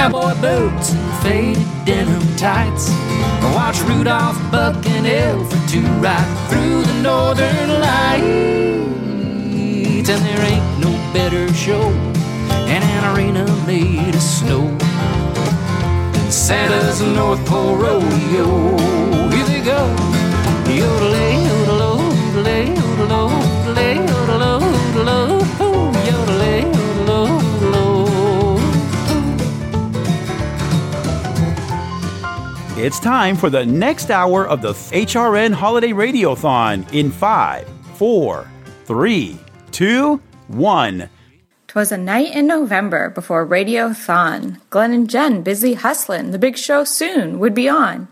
cowboy boots and faded denim tights. Watch Rudolph, Buck, and Elfrid ride through the northern lights. And there ain't no better show in an arena made of snow than Santa's North Pole Rodeo. Here they go. Yodelay, yodelay, yodelay, It's time for the next hour of the HRN Holiday Radiothon in five, four, three, two, one. 'Twas a night in November before Radiothon. Glenn and Jen busy hustlin', the big show soon would be on.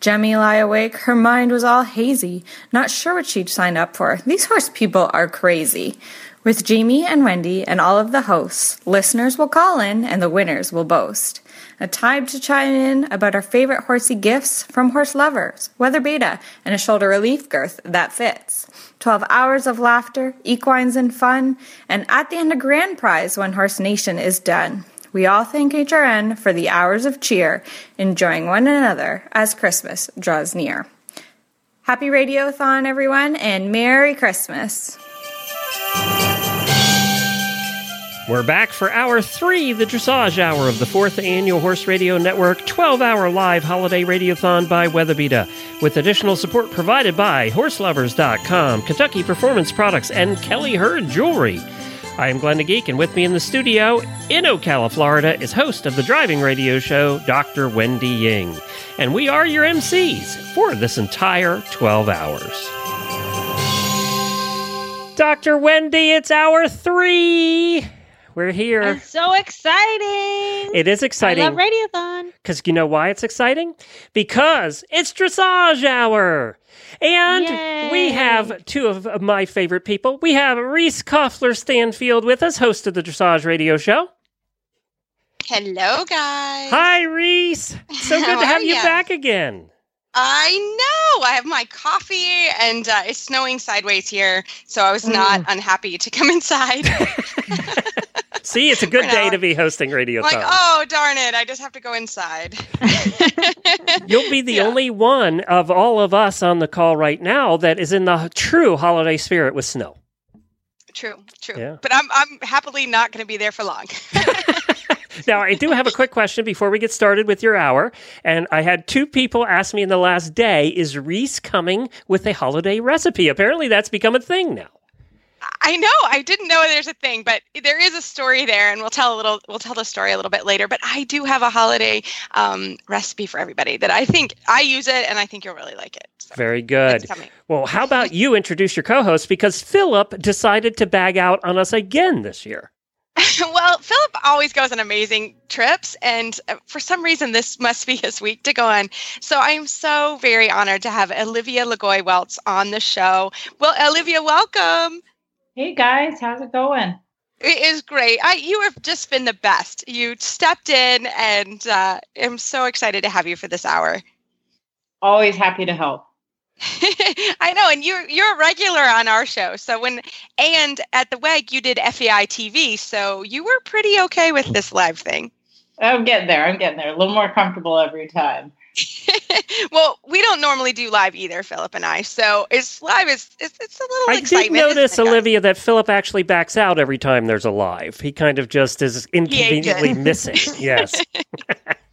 Jemmy lie awake, her mind was all hazy, not sure what she'd sign up for. These horse people are crazy. With Jamie and Wendy and all of the hosts, listeners will call in and the winners will boast. A time to chime in about our favorite horsey gifts from horse lovers, Weatherbeeta, and a shoulder relief girth that fits. 12 hours of laughter, equines and fun, and at the end a grand prize when Horse Nation is done. We all thank HRN for the hours of cheer, enjoying one another as Christmas draws near. Happy Radiothon, everyone, and Merry Christmas. We're back for hour three, the dressage hour of the fourth annual Horse Radio Network 12 hour live holiday radiothon by Weatherbeeta, with additional support provided by Horseloverz.com, Kentucky Performance Products, and Kelly Herd Jewelry. I am Glenn the Geek, and with me in the studio in Ocala, Florida, is host of the driving radio show, Dr. Wendy Ying. And we are your MCs for this entire 12 hours. Dr. Wendy, it's hour three. We're here. It's so exciting. It is exciting. I love Radiothon. Because you know why it's exciting? Because it's dressage hour. And Yay. we have two of my favorite people. We have Reese Koffler Stanfield with us, host of the Dressage Radio Show. Hello, guys. Hi, Reese. So good to have you back again. I know. I have my coffee, and uh, it's snowing sideways here, so I was not Mm. unhappy to come inside. See, it's a good day to be hosting Radio like, oh darn it! I just have to go inside. You'll be the Yeah. only one of all of us on the call right now that is in the true holiday spirit with snow. True, true. Yeah. But I'm I'm happily not going to be there for long. Now, I do have a quick question before we get started with your hour. And I had two people ask me in the last day Is Reese coming with a holiday recipe? Apparently, that's become a thing now. I know. I didn't know there's a thing, but there is a story there, and we'll tell a little. We'll tell the story a little bit later. But I do have a holiday um, recipe for everybody that I think I use it, and I think you'll really like it. So Very good. Well, how about you introduce your co host? Because Philip decided to bag out on us again this year. well, Philip always goes on amazing trips, and uh, for some reason, this must be his week to go on. So I am so very honored to have Olivia LaGoy-Weltz on the show. Well, Olivia, welcome. Hey guys, how's it going? It is great. I, you have just been the best. You stepped in, and uh, I'm so excited to have you for this hour. Always happy to help. I know, and you're you're a regular on our show. So when and at the WEG you did FEI TV, so you were pretty okay with this live thing. I'm getting there. I'm getting there. A little more comfortable every time. well, we don't normally do live either, Philip and I. So it's live is it's, it's a little I did excitement. isn't notice, guys? Olivia, that Philip actually backs out every time there's a live. He kind of just is inconveniently missing. Yes.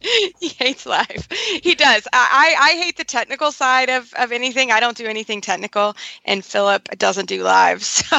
he hates live. He does. I, I I hate the technical side of, of anything. I don't do anything technical, and Philip doesn't do live. So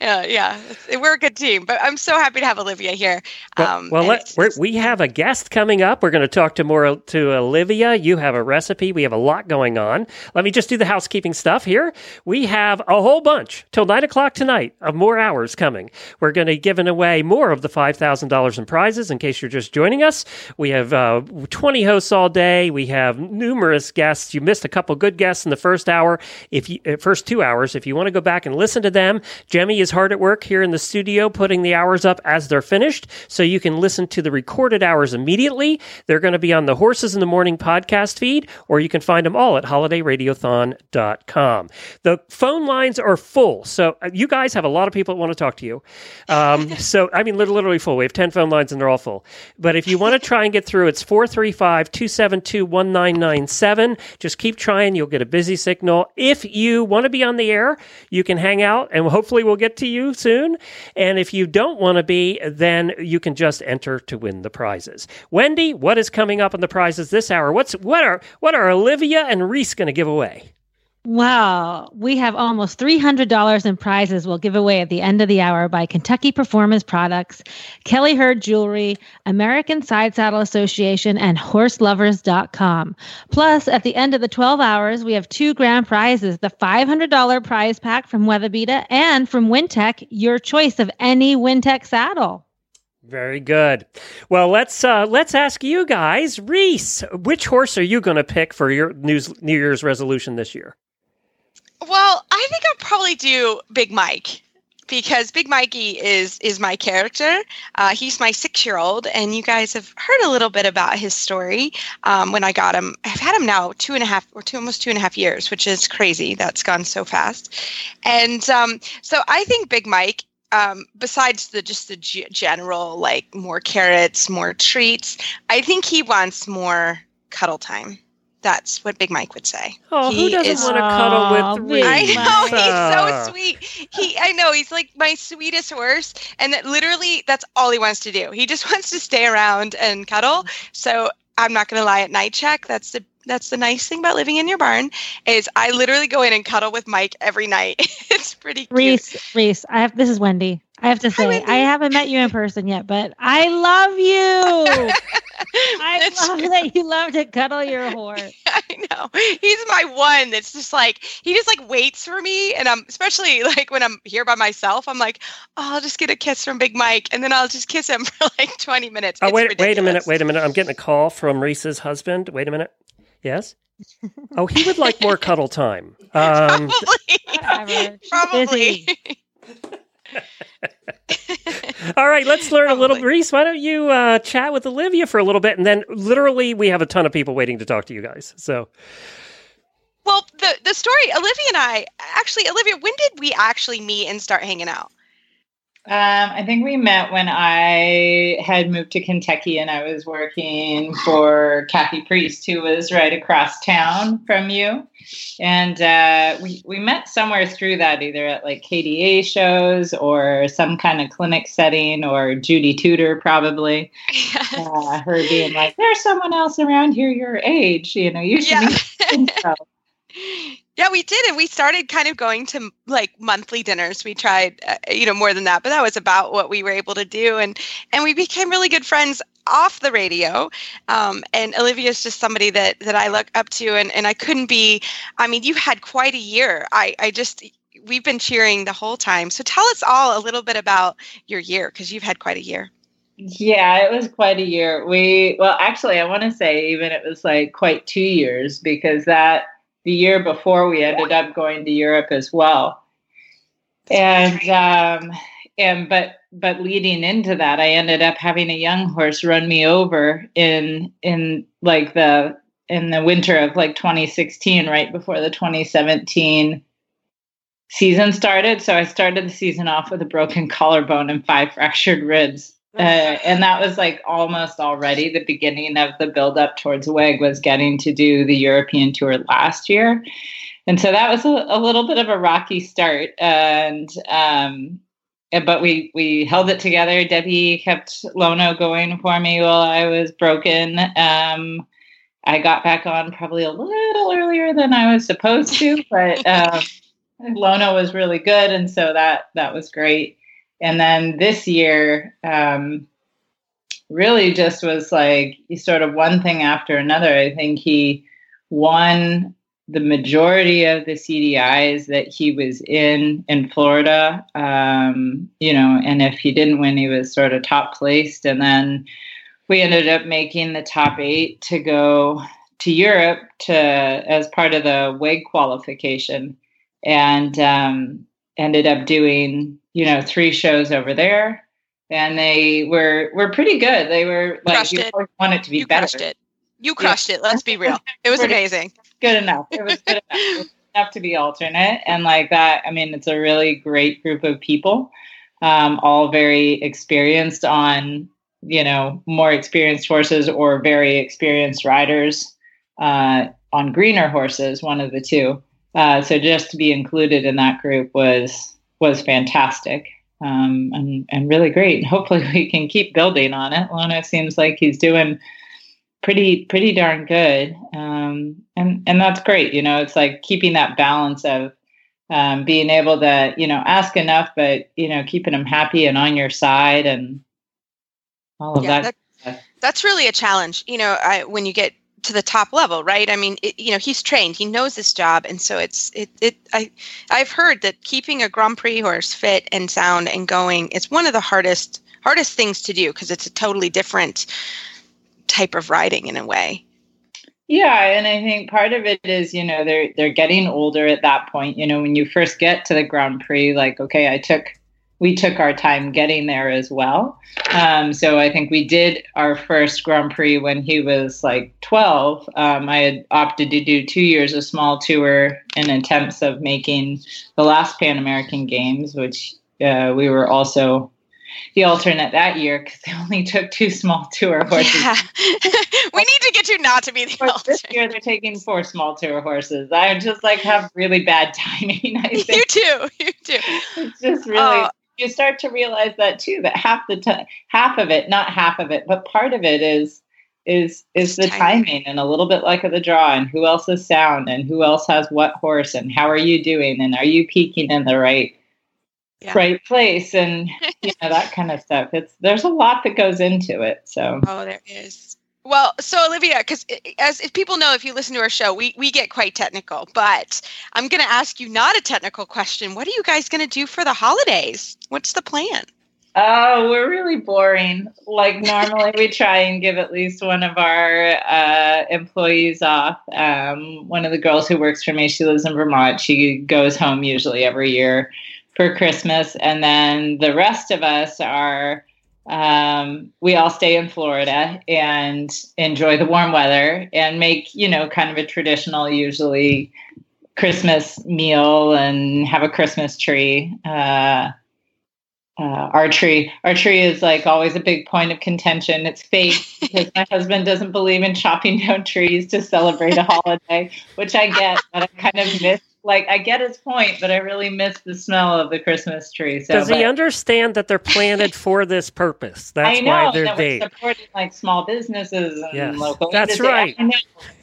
yeah, yeah, we're a good team. But I'm so happy to have Olivia here. Well, Um, well let, we're, we have a guest coming up. We're going to talk to more to Olivia. You have a recipe. We have a lot going on. Let me just do the housekeeping stuff here. We have a whole bunch till nine o'clock tonight of more hours coming. We're going to be giving away more of the five thousand dollars in prizes. In case you're just joining us, we have uh, 20 hosts all day. We have numerous guests. You missed a couple good guests in the first hour. If you uh, first two hours, if you want to go back and listen to them, Jemmy is hard at work here in the studio putting the hours up as they're finished, so you can listen to the recorded hours immediately. They're going to be on the Horses in the Morning podcast feed, or you can find them all at holidayradiothon.com. The phone lines are full, so uh, you guys have a lot of people that want to talk to you. Um, so I mean, literally full. We have 10 phone lines and they're all full. But if you want to try and get through, it's 435 272 1997. Just keep trying. You'll get a busy signal. If you want to be on the air, you can hang out and hopefully we'll get to you soon. And if you don't want to be, then you can just enter to win the prizes. Wendy, what is coming up in the prizes this hour? What's what are what are Olivia and Reese going to give away? Wow, we have almost $300 in prizes we'll give away at the end of the hour by Kentucky Performance Products, Kelly Herd Jewelry, American Side Saddle Association, and Horseloverz.com. Plus, at the end of the 12 hours, we have two grand prizes the $500 prize pack from Weatherbeeta and from Wintec, your choice of any Wintec saddle. Very good. Well, let's uh, let's ask you guys, Reese, which horse are you going to pick for your New Year's resolution this year? Well, I think I'll probably do Big Mike because Big Mikey is is my character. Uh, he's my six year old, and you guys have heard a little bit about his story um, when I got him. I've had him now two and a half or two almost two and a half years, which is crazy. That's gone so fast. And um, so I think Big Mike. Um, besides the just the g- general like more carrots, more treats, I think he wants more cuddle time. That's what Big Mike would say. Oh, he who doesn't want to cuddle with Reese? I know he's so sweet. He, I know he's like my sweetest horse, and that literally that's all he wants to do. He just wants to stay around and cuddle. So I'm not going to lie. At night check, that's the that's the nice thing about living in your barn is I literally go in and cuddle with Mike every night. it's pretty cute. Reese, Reese, I have this is Wendy. I have to say, I haven't met you in person yet, but I love you. I love true. that you love to cuddle your horse. I know. He's my one that's just like he just like waits for me and I'm especially like when I'm here by myself, I'm like, oh, I'll just get a kiss from Big Mike and then I'll just kiss him for like 20 minutes. Oh, wait, wait a minute, wait a minute. I'm getting a call from Reese's husband. Wait a minute. Yes. Oh, he would like more cuddle time. Um, Probably. Probably. All right, let's learn Probably. a little. Reese, why don't you uh, chat with Olivia for a little bit, and then literally we have a ton of people waiting to talk to you guys. So, well, the the story, Olivia and I actually, Olivia, when did we actually meet and start hanging out? Um, I think we met when I had moved to Kentucky and I was working for Kathy Priest, who was right across town from you. And uh, we, we met somewhere through that, either at like KDA shows or some kind of clinic setting or Judy Tudor, probably. Yes. Uh, her being like, there's someone else around here your age, you know, you should yeah. meet. Yeah, we did, and we started kind of going to like monthly dinners. We tried, uh, you know, more than that, but that was about what we were able to do, and and we became really good friends off the radio. Um, and Olivia is just somebody that that I look up to, and and I couldn't be. I mean, you had quite a year. I I just we've been cheering the whole time. So tell us all a little bit about your year because you've had quite a year. Yeah, it was quite a year. We well, actually, I want to say even it was like quite two years because that the year before we ended up going to Europe as well. And um, and but but leading into that, I ended up having a young horse run me over in in like the in the winter of like 2016, right before the 2017 season started. So I started the season off with a broken collarbone and five fractured ribs. Uh, and that was like almost already the beginning of the build up towards WEG was getting to do the European tour last year. And so that was a, a little bit of a rocky start. And, um, but we, we held it together. Debbie kept Lono going for me while I was broken. Um, I got back on probably a little earlier than I was supposed to, but um, Lono was really good, and so that that was great. And then this year, um, really just was like sort of one thing after another. I think he won the majority of the CDIs that he was in in Florida. Um, you know, and if he didn't win, he was sort of top placed. And then we ended up making the top eight to go to Europe to as part of the WEG qualification, and um, ended up doing you know three shows over there, and they were were pretty good. They were like Crushed you it. want it to be You better. crushed it. You crushed it. Let's be real. It was amazing. Good enough. It was good enough. It was enough to be alternate, and like that. I mean, it's a really great group of people, um, all very experienced on you know more experienced horses or very experienced riders uh, on greener horses, one of the two. Uh, so just to be included in that group was was fantastic um, and and really great. And hopefully we can keep building on it. Lona seems like he's doing pretty pretty darn good, um, and and that's great. You know, it's like keeping that balance of um, being able to you know ask enough, but you know keeping them happy and on your side and all of Yeah, that. that- That's really a challenge, you know, I, when you get to the top level, right? I mean, it, you know, he's trained, he knows this job, and so it's it it. I I've heard that keeping a Grand Prix horse fit and sound and going is one of the hardest hardest things to do because it's a totally different type of riding in a way. Yeah, and I think part of it is, you know, they're they're getting older at that point. You know, when you first get to the Grand Prix, like, okay, I took we took our time getting there as well. Um, so I think we did our first Grand Prix when he was like 12. Um, I had opted to do two years of small tour in attempts of making the last Pan American Games, which uh, we were also the alternate that year because they only took two small tour horses. Yeah, we need to get you not to be the But this year they're taking four small tour horses. I just like have really bad timing. I You too. You too. it's just really Oh. You start to realize that too. That half the time, half of it, not half of it, but part of it is is is the Timing. timing and a little bit like of the draw and who else is sound and who else has what horse and how are you doing and are you peaking in the right Yeah. right place and you know that kind of stuff. It's there's a lot that goes into it. So Oh, there is. Well, so Olivia, because as if people know, if you listen to our show, we we get quite technical. But I'm going to ask you not a technical question. What are you guys going to do for the holidays? What's the plan? Oh, we're really boring. Like normally, we try and give at least one of our uh, employees off. Um, one of the girls who works for me, she lives in Vermont. She goes home usually every year for Christmas, and then the rest of us are. Um, we all stay in Florida and enjoy the warm weather and make you know kind of a traditional, usually Christmas meal and have a Christmas tree. Uh, uh, our tree our tree is like always a big point of contention it's fake because my husband doesn't believe in chopping down trees to celebrate a holiday which i get but i kind of miss like i get his point but i really miss the smell of the christmas tree so Does he understand that they're planted for this purpose? That's I know why they're that we're there. supporting like small businesses and Yes, local that's industry. right. I know,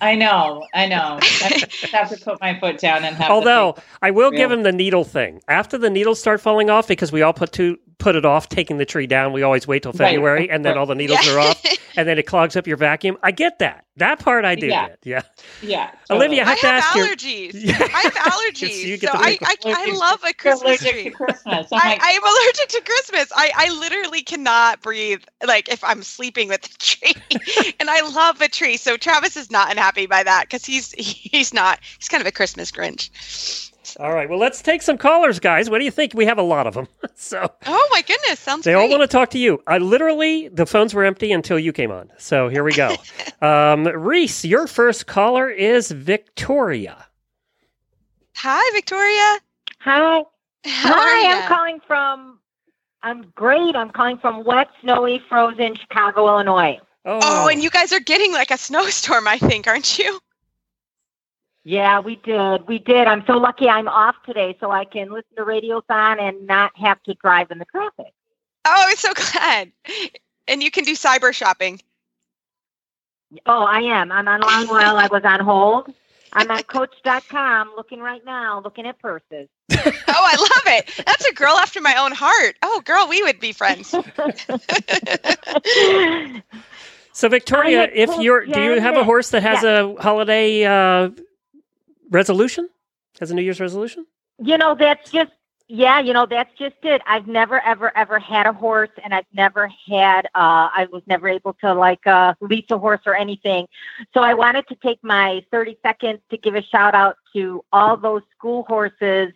I know, I know. I have to put my foot down and have. Although I will give him the needle thing. After the needles start falling off, because we all put to put it off taking the tree down, we always wait till February, of and then all the needles Yeah. are off, and then it clogs up your vacuum. I get that. That part I do Yeah. get. Yeah. yeah, Olivia, I have to have ask allergies. Yeah. I have allergies. you so I, I, I love a You're Christmas allergic tree. to Christmas. Oh I, my I am allergic to Christmas. I, I literally cannot breathe like if I'm sleeping with the tree. and I love a tree. So Travis is not unhappy by that because he's he's not he's kind of a Christmas Grinch. All right. Well, let's take some callers, guys. What do you think? We have a lot of them. so Oh my goodness, sounds they great. all want to talk to you. I literally, the phones were empty until you came on. So here we go. um, Reese, your first caller is Victoria. Hi, Victoria. Hi. How Hi, I'm calling from. I'm great. I'm calling from wet, snowy, frozen Chicago, Illinois. Oh, Oh, and you guys are getting like a snowstorm, I think, aren't you? Yeah, we did. We did. I'm so lucky I'm off today so I can listen to Radiothon and not have to drive in the traffic. Oh, I'm so glad. And you can do cyber shopping. Oh, I am. I'm online while I was on hold. I'm on Coach.com looking right now, looking at purses. Oh, I love it. That's a girl after my own heart. Oh, girl, we would be friends. So Victoria, if you're, do you Jen have a horse that has a holiday uh, resolution? Has a New Year's resolution? you know, that's just yeah, you know, that's just it. I've never, ever, ever had a horse, and I've never had. Uh, I was never able to like uh, lease a horse or anything. So I wanted to take my thirty seconds to give a shout out to all those school horses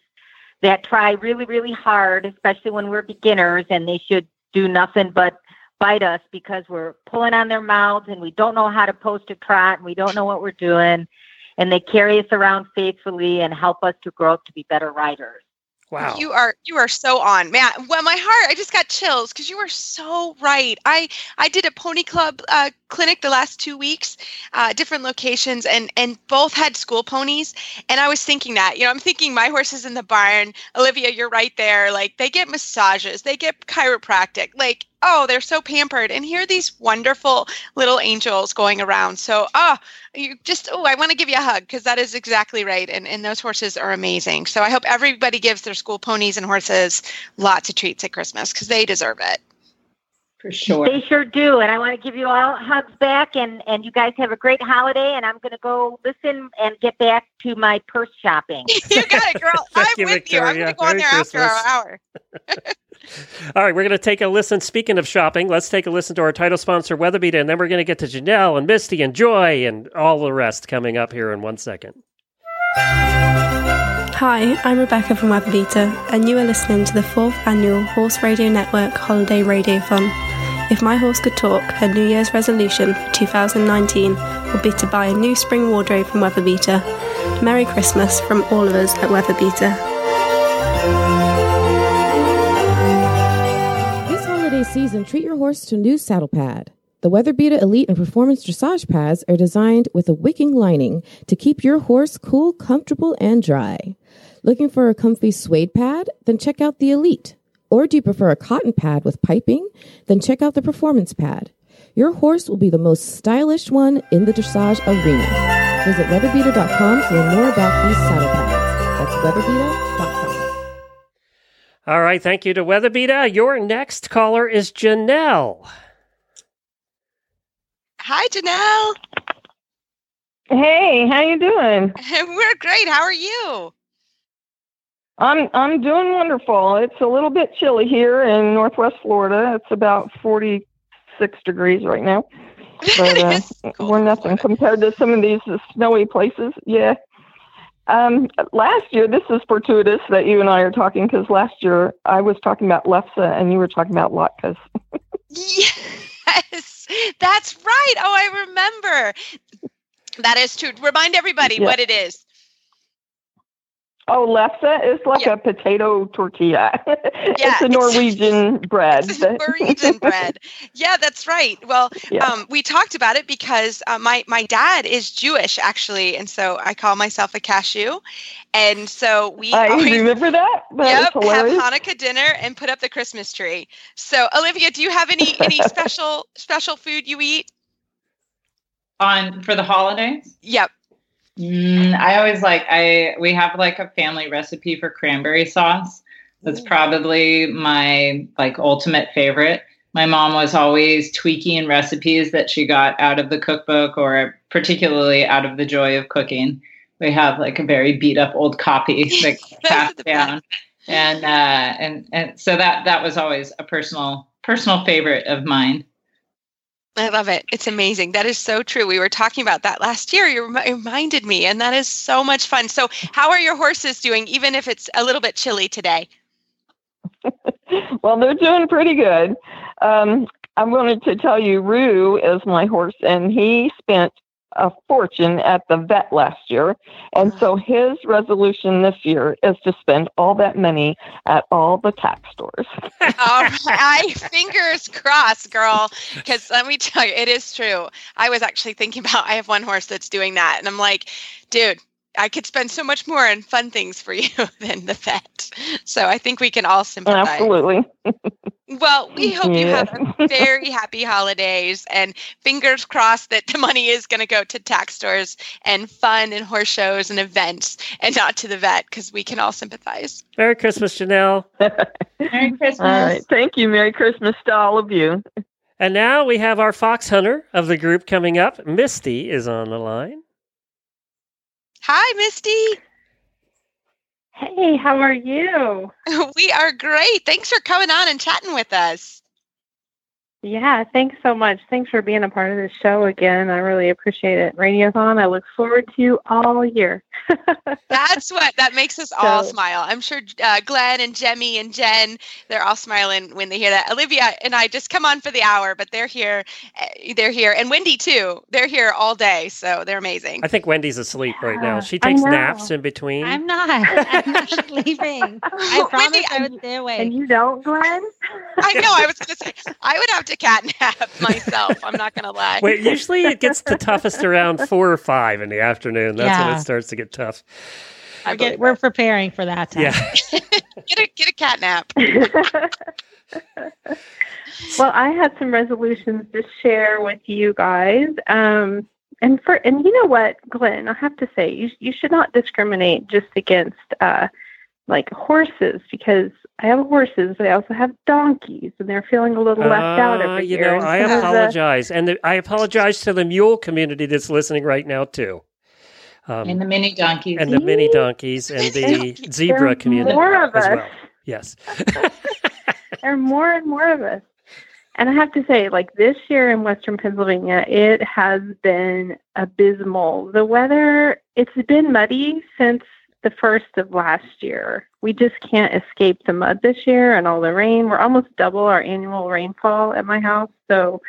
that try really, really hard, especially when we're beginners, and they should do nothing but bite us because we're pulling on their mouths and we don't know how to post a trot and we don't know what we're doing. And they carry us around faithfully and help us to grow up to be better riders. Wow. You are you are so on, man. Well, my heart, I just got chills because you are so right. I I did a pony club uh, clinic the last two weeks, uh, different locations, and and both had school ponies. And I was thinking that, you know, I'm thinking my horse is in the barn. Olivia, you're right there. Like they get massages, they get chiropractic. Like oh, they're so pampered. And here are these wonderful little angels going around. So, oh, you just, oh, I want to give you a hug because that is exactly right. And, and those horses are amazing. So I hope everybody gives their school ponies and horses lots of treats at Christmas because they deserve it. For sure. They sure do. And I want to give you all hugs back and, and you guys have a great holiday. And I'm going to go listen and get back to my purse shopping. you got it, girl. I'm you, with you. I'm going to go on Merry there after our hour. All right, we're going to take a listen. Speaking of shopping, let's take a listen to our title sponsor, Weatherbeeta, and then we're going to get to Janelle and Misty and Joy and all the rest coming up here in one second. Hi, I'm Rebecca from Weatherbeeta, and you are listening to the fourth annual Horse Radio Network Holiday Radiothon. If my horse could talk, her New Year's resolution for 2019 would be to buy a new spring wardrobe from Weatherbeeta. Merry Christmas from all of us at Weatherbeeta. This holiday season, treat your horse to a new saddle pad. The Weatherbeeta Elite and Performance Dressage pads are designed with a wicking lining to keep your horse cool, comfortable, and dry. Looking for a comfy suede pad? Then check out the Elite. Or do you prefer a cotton pad with piping? Then check out the Performance pad. Your horse will be the most stylish one in the dressage arena. Visit weatherbeeta.com to learn more about these saddle pads. That's weatherbeeta.com. All right, thank you to Weatherbeeta. Your next caller is Janelle. Hi, Janelle. Hey, how you doing? We're great. How are you? I'm I'm doing wonderful. It's a little bit chilly here in Northwest Florida. It's about 46 degrees right now. But uh, we're nothing compared to some of these snowy places. Yeah. Um, last year, this is fortuitous that you and I are talking because last year I was talking about Lefse and you were talking about Latkes. Yes, that's right. Oh, I remember. That is true. Remind everybody Yeah. what it is. Oh, lefse is like a potato tortilla. Yeah, it's it's- a Norwegian bread. Norwegian bread. Yeah, that's right. Well, Yeah. um, we talked about it because uh, my my dad is Jewish actually, and so I call myself a cashew, and so we I always remember that. That yep, have. Hanukkah dinner and put up the Christmas tree. So, Olivia, do you have any any special special food you eat? On for the holidays? Yep. Mm, I always like I we have like a family recipe for cranberry sauce. That's probably my like ultimate favorite. My mom was always tweaking recipes that she got out of the cookbook or particularly out of the joy of cooking. We have like a very beat up old copy that passed down. And uh and and so that that was always a personal personal favorite of mine. I love it. It's amazing. That is so true. We were talking about that last year. You reminded me, and that is so much fun. So, how are your horses doing, even if it's a little bit chilly today? well, they're doing pretty good. Um, I wanted to tell you, Rue is my horse, and he spent a fortune at the vet last year. And so ah. his resolution this year is to spend all that money at all the tack stores. All right. I fingers crossed, girl. Because let me tell you, it is true. I was actually thinking about. I have one horse that's doing that, and I'm like, dude. I could spend so much more on fun things for you than the vet. So I think we can all sympathize. Absolutely. Well, we hope you have a very happy holidays and fingers crossed that the money is going to go to tack stores and fun and horse shows and events and not to the vet because we can all sympathize. Merry Christmas, Janelle. Merry Christmas. All right. Thank you. Merry Christmas to all of you. And now we have our fox hunter of the group coming up. Misty is on the line. Hi, Misty. Hey, how are you? we are great. Thanks for coming on and chatting with us. Yeah, thanks so much. Thanks for being a part of this show again. I really appreciate it. Radiothon, I look forward to you all year. That's what that makes us all smile. I'm sure uh, Glenn and Jemmy and Jen, they're all smiling when they hear that. Olivia and I just come on for the hour, but they're here. eh, They're here, and Wendy too. They're here all day, so they're amazing. I think Wendy's asleep right now. She takes naps in between. I'm not. I'm not leaving. I promise I would stay awake. And you don't, Glenn? I know. I was going to say I would have to cat nap myself. I'm not going to lie. Wait, usually it gets the toughest around four or five in the afternoon. That's when it starts to get tough. We're, get- we're preparing for that time. Yeah. get a get a cat nap. well, I had some resolutions to share with you guys. Um, and for and you know what, Glenn, I have to say you you should not discriminate just against uh, like horses because I have horses. but I also have donkeys, and they're feeling a little left out Uh, every you year. know, I some of the- apologize, and the, I apologize to the mule community that's listening right now too. Um, And the mini donkeys. and the mini donkeys and the zebra community more of as us. well. Yes. there are more and more of us. And I have to say, like this year in Western Pennsylvania, it has been abysmal. The weather, it's been muddy since the first of last year. We just can't escape the mud this year and all the rain. We're almost double our annual rainfall at my house. So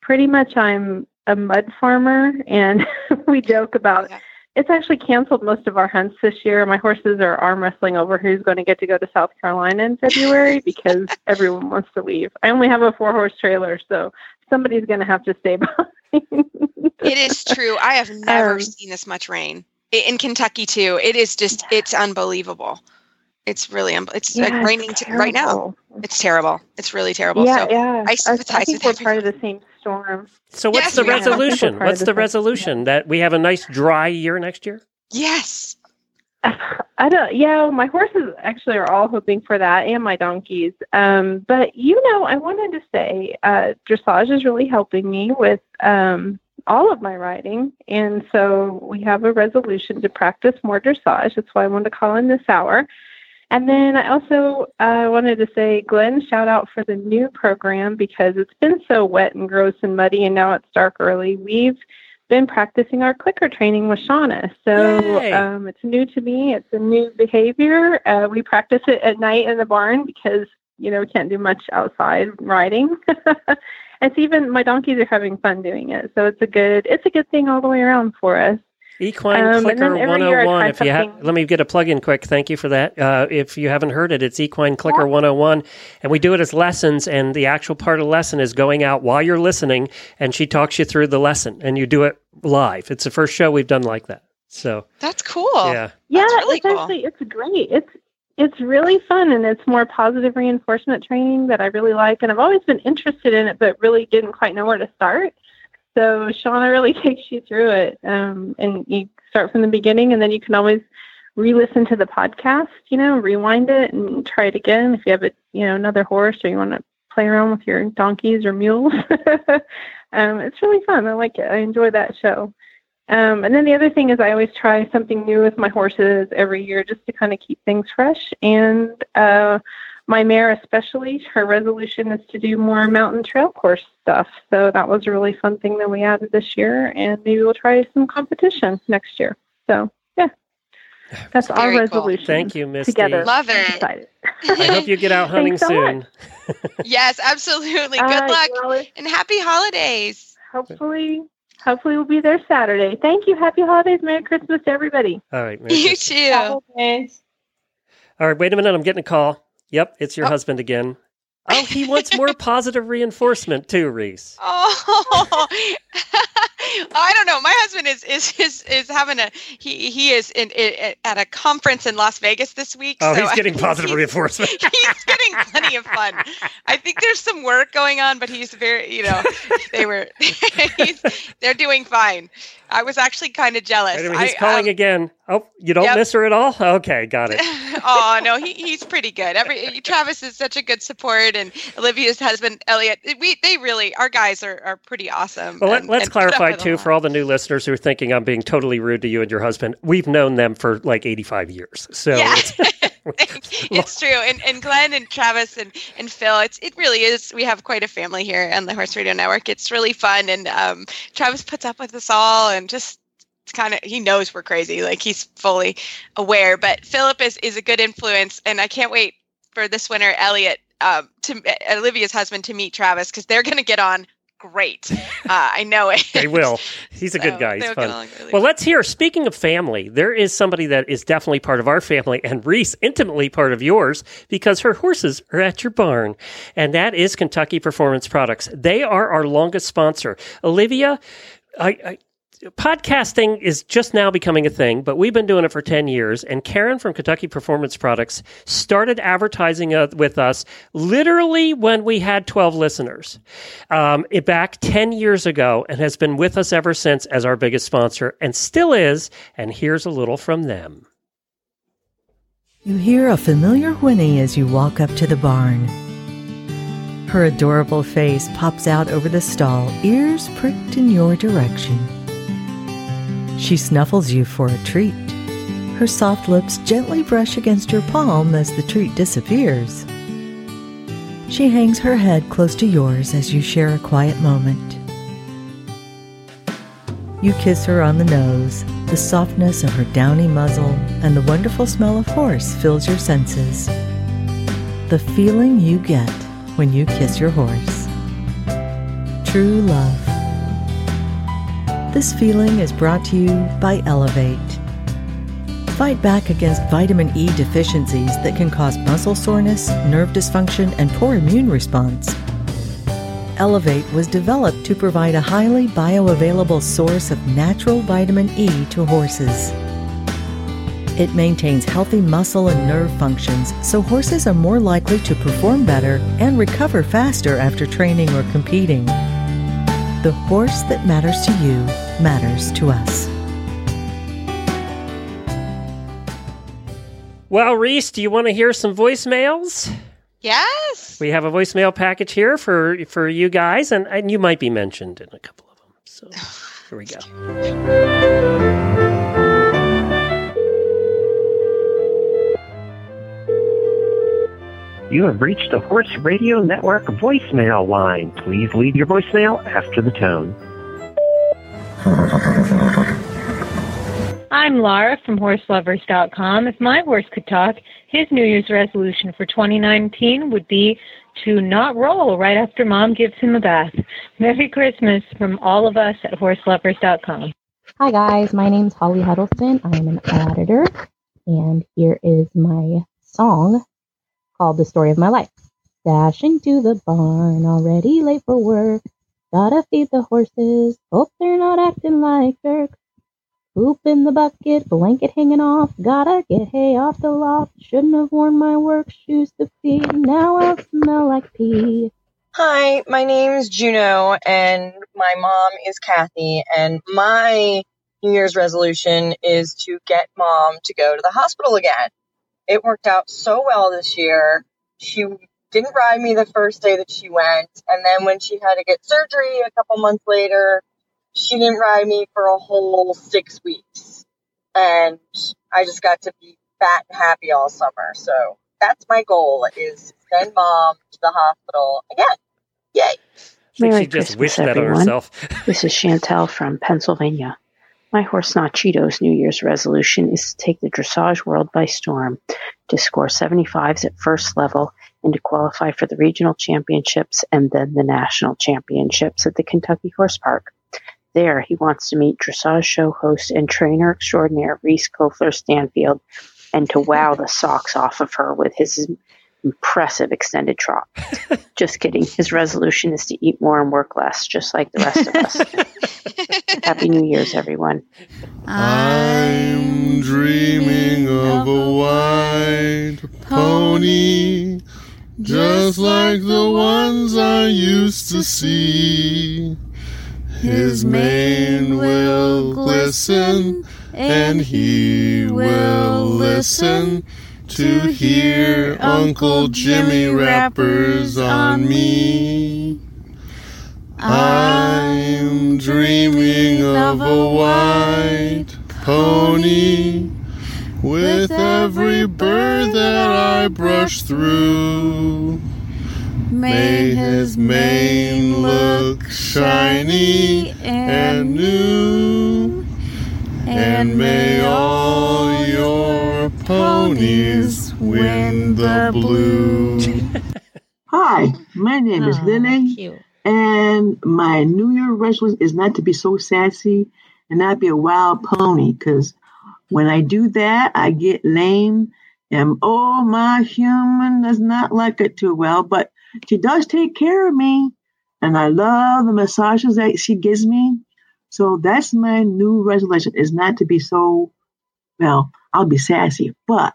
pretty much I'm a mud farmer and we joke about it's actually canceled most of our hunts this year. My horses are arm wrestling over who's going to get to go to South Carolina in February because everyone wants to leave. I only have a four horse trailer, so somebody's going to have to stay behind. It is true. I have never Um, seen this much rain in Kentucky too. It is just it's unbelievable. It's really un- it's like Yeah, it's raining t- right now. It's terrible. It's really terrible. yeah, so yeah. I I, sympathize I think with we're part of the same storm. So what's Yes, the resolution? What's the the same- resolution? That we have a nice dry year next year? Yes. I don't. Yeah, my horses actually are all hoping for that, and my donkeys. Um, but you know, I wanted to say, uh, dressage is really helping me with um, all of my riding, and so we have a resolution to practice more dressage. That's why I wanted to call in this hour. And then I also uh, wanted to say, Glenn, shout out for the new program because it's been so wet and gross and muddy, and now it's dark early. We've been practicing our clicker training with Shawna. So um, it's new to me. It's a new behavior. Uh, we practice it at night in the barn because, you know, we can't do much outside riding. it's even my donkeys are having fun doing it. So it's a good it's a good thing all the way around for us. Equine Um, Clicker then every year I 101. If you have, let me get a plug in quick. Thank you for that. Uh, if you haven't heard it, it's Equine Clicker 101, and we do it as lessons. And the actual part of the lesson is going out while you're listening, and she talks you through the lesson, and you do it live. It's the first show we've done like that. So That's cool. yeah, Yeah, really it's actually it's great. It's it's really fun and it's more positive reinforcement training that I really like and I've always been interested in it but really didn't quite know where to start. So Shawna really takes you through it. Um, and you start from the beginning and then you can always re-listen to the podcast, you know, rewind it and try it again if you have a you know, another horse or you want to play around with your donkeys or mules. um, it's really fun. I like it. I enjoy that show. Um, and then the other thing is I always try something new with my horses every year just to kind of keep things fresh. And uh, my mare, especially, her resolution is to do more mountain trail course stuff. So that was a really fun thing that we added this year. And maybe we'll try some competition next year. So, yeah, that's our Very cool. resolution. Thank you, Misty. Together. Love it. Decided. I hope you get out hunting so soon. Yes, absolutely. Good All right, luck well, and happy holidays. hopefully, hopefully we'll be there Saturday. Thank you. Happy holidays. Merry Christmas to everybody. All right, Mary You Christmas. too. All right, wait a minute. I'm getting a call. Yep, it's your Oh. husband again. Oh, he wants more positive reinforcement too, Reese. Oh, I don't know. My husband is is is, is having a he he is in, in at a conference in Las Vegas this week. Oh, so he's getting positive he's- reinforcement. He's getting plenty of fun. I think there's some work going on, but he's very you know they were he's, they're doing fine. I was actually kind of jealous. Wait he's I, calling um, again. Oh, you don't Yep. miss her at all? Okay, got it. oh no, he, he's pretty good. Every Travis is such a good support, and Olivia's husband Elliot. We they really our guys are, are pretty awesome. Well, let, and clarify too for all the new listeners who are thinking I'm being totally rude to you and your husband. We've known them for like 85 years. So Yeah. it's, it's true. And, and Glenn and Travis and, and Phil, it's it really is. We have quite a family here on the Horse Radio Network. It's really fun. And um, Travis puts up with us all and just it's kind of he knows we're crazy. Like he's fully aware. But Philip is is a good influence, and I can't wait for this winter, Elliot, um, to Olivia's husband, to meet Travis because they're going to get on great. Uh, I know it. they will. He's a So good guy. He's fun. really well, let's hear. Speaking of family, there is somebody that is definitely part of our family, and Reese intimately part of yours because her horses are at your barn, and that is Kentucky Performance Products. They are our longest sponsor. Olivia, I. I Podcasting is just now becoming a thing, but we've been doing it for 10 years. And Karen from Kentucky Performance Products started advertising with us literally when we had 12 listeners um, back 10 years ago and has been with us ever since as our biggest sponsor and still is. And here's a little from them. You hear a familiar whinny as you walk up to the barn. Her adorable face pops out over the stall, ears pricked in your direction. She snuffles you for a treat. Her soft lips gently brush against your palm as the treat disappears. She hangs her head close to yours as you share a quiet moment. You kiss her on the nose. The softness of her downy muzzle and the wonderful smell of horse fills your senses. The feeling you get when you kiss your horse. True love. This feeling is brought to you by Elevate. Fight back against vitamin E deficiencies that can cause muscle soreness, nerve dysfunction, and poor immune response. Elevate was developed to provide a highly bioavailable source of natural vitamin E to horses. It maintains healthy muscle and nerve functions, so horses are more likely to perform better and recover faster after training or competing. The horse that matters to you matters to us. Well, Reese, do you want to hear some voicemails? Yes. We have a voicemail package here for for you guys, and, and you might be mentioned in a couple of them. So here we go. You have reached the Horse Radio Network voicemail line. Please leave your voicemail after the tone. I'm Laura from horseloverz.com. If my horse could talk, his New Year's resolution for 2019 would be to not roll right after mom gives him a bath. Merry Christmas from all of us at horseloverz.com. Hi guys, my name's Holly Huddleston. I am an editor, and here is my song called The Story of My Life. Dashing to the barn, already late for work. Gotta feed the horses, hope they're not acting like jerks. Poop in the bucket, blanket hanging off. Gotta get hay off the loft. Shouldn't have worn my work shoes to feed. Now I'll smell like pee. Hi, my name's Juno, and my mom is Kathy, and my New Year's resolution is to get mom to go to the hospital again. It worked out so well this year. She didn't ride me the first day that she went, and then when she had to get surgery a couple months later, she didn't ride me for a whole six weeks. And I just got to be fat and happy all summer. So that's my goal is send mom to the hospital again. Yay. Merry she just Christmas, wished that on everyone. herself. this is Chantel from Pennsylvania. My horse Nachido's New Year's resolution is to take the dressage world by storm, to score 75s at first level, and to qualify for the regional championships and then the national championships at the Kentucky Horse Park. There, he wants to meet dressage show host and trainer extraordinaire Reese Koffler Stanfield and to wow the socks off of her with his impressive extended trot. Just kidding. His resolution is to eat more and work less, just like the rest of us. Happy New Year's, everyone. I'm dreaming of a white pony, just like the ones I used to see. His mane will glisten, and he will listen to hear Uncle Jimmy rappers on me. I'm dreaming of a white pony with every bird that I brush through. May his mane look shiny and new, and may all your ponies win the blue. Hi, my name is oh, Lily, and my New Year resolution is not to be so sassy and not be a wild pony. Because when I do that, I get lame, and oh, my human does not like it too well. But she does take care of me, and I love the massages that she gives me. So that's my new resolution: is not to be so well. I'll be sassy, but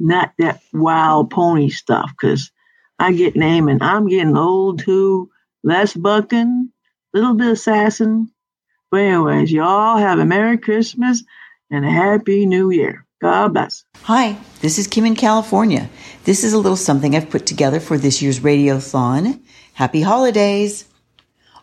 not that wild pony stuff. Because I get lame, and I'm getting old too. Less bucking, little bit of sassing. But anyways, y'all have a Merry Christmas and a Happy New Year. God bless. Hi, this is Kim in California. This is a little something I've put together for this year's Radiothon. Happy holidays!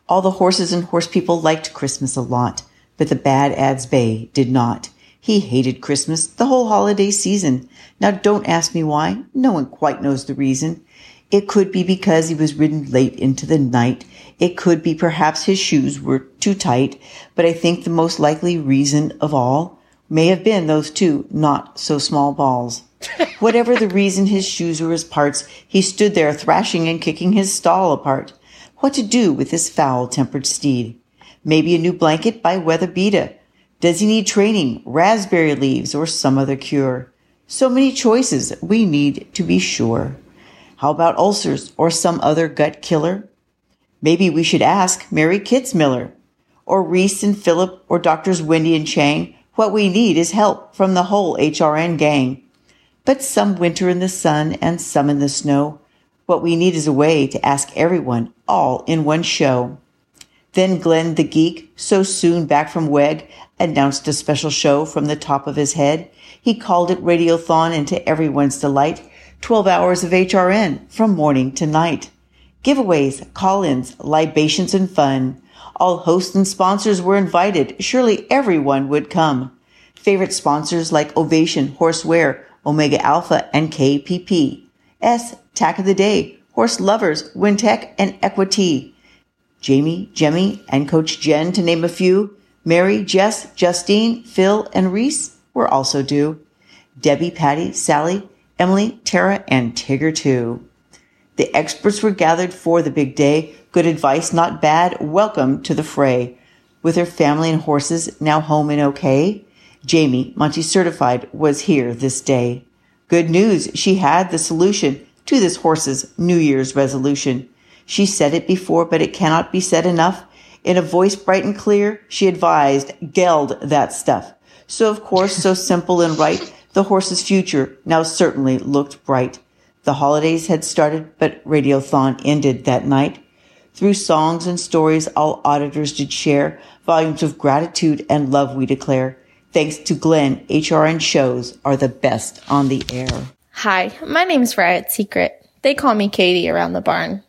All the horses and horse people liked Christmas a lot, but the bad ads Bay did not. He hated Christmas the whole holiday season. Now don't ask me why. No one quite knows the reason. It could be because he was ridden late into the night. It could be perhaps his shoes were too tight, but I think the most likely reason of all may have been those two not so small balls. Whatever the reason his shoes or his parts, he stood there thrashing and kicking his stall apart. What to do with this foul tempered steed? Maybe a new blanket by Weatherbeeta. Does he need training, raspberry leaves, or some other cure? So many choices we need to be sure. How about ulcers or some other gut killer? Maybe we should ask Mary Kitzmiller or Reese and Philip or Doctors Wendy and Chang. What we need is help from the whole HRN gang. But some winter in the sun and some in the snow. What we need is a way to ask everyone all in one show. Then Glenn the geek, so soon back from WEG, announced a special show from the top of his head. He called it Radiothon and to everyone's delight, 12 hours of HRN from morning to night. Giveaways, call-ins, libations and fun. All hosts and sponsors were invited. Surely everyone would come. Favorite sponsors like Ovation, Horseware, Omega Alpha, and KPP. S, Tack of the Day, Horse Lovers, Wintec, and Equity. Jamie, Jemmy, and Coach Jen, to name a few. Mary, Jess, Justine, Phil, and Reese were also due. Debbie, Patty, Sally, Emily, Tara, and Tigger too. The experts were gathered for the big day. Good advice, not bad. Welcome to the fray. With her family and horses now home and okay, Jamie, Monty certified, was here this day. Good news, she had the solution to this horse's New Year's resolution. She said it before, but it cannot be said enough. In a voice bright and clear, she advised, geld that stuff. So of course, so simple and right, the horse's future now certainly looked bright. The holidays had started, but Radiothon ended that night. Through songs and stories all auditors did share, volumes of gratitude and love we declare. Thanks to Glenn, HRN shows are the best on the air. Hi, my name's Riot Secret. They call me Katie around the barn.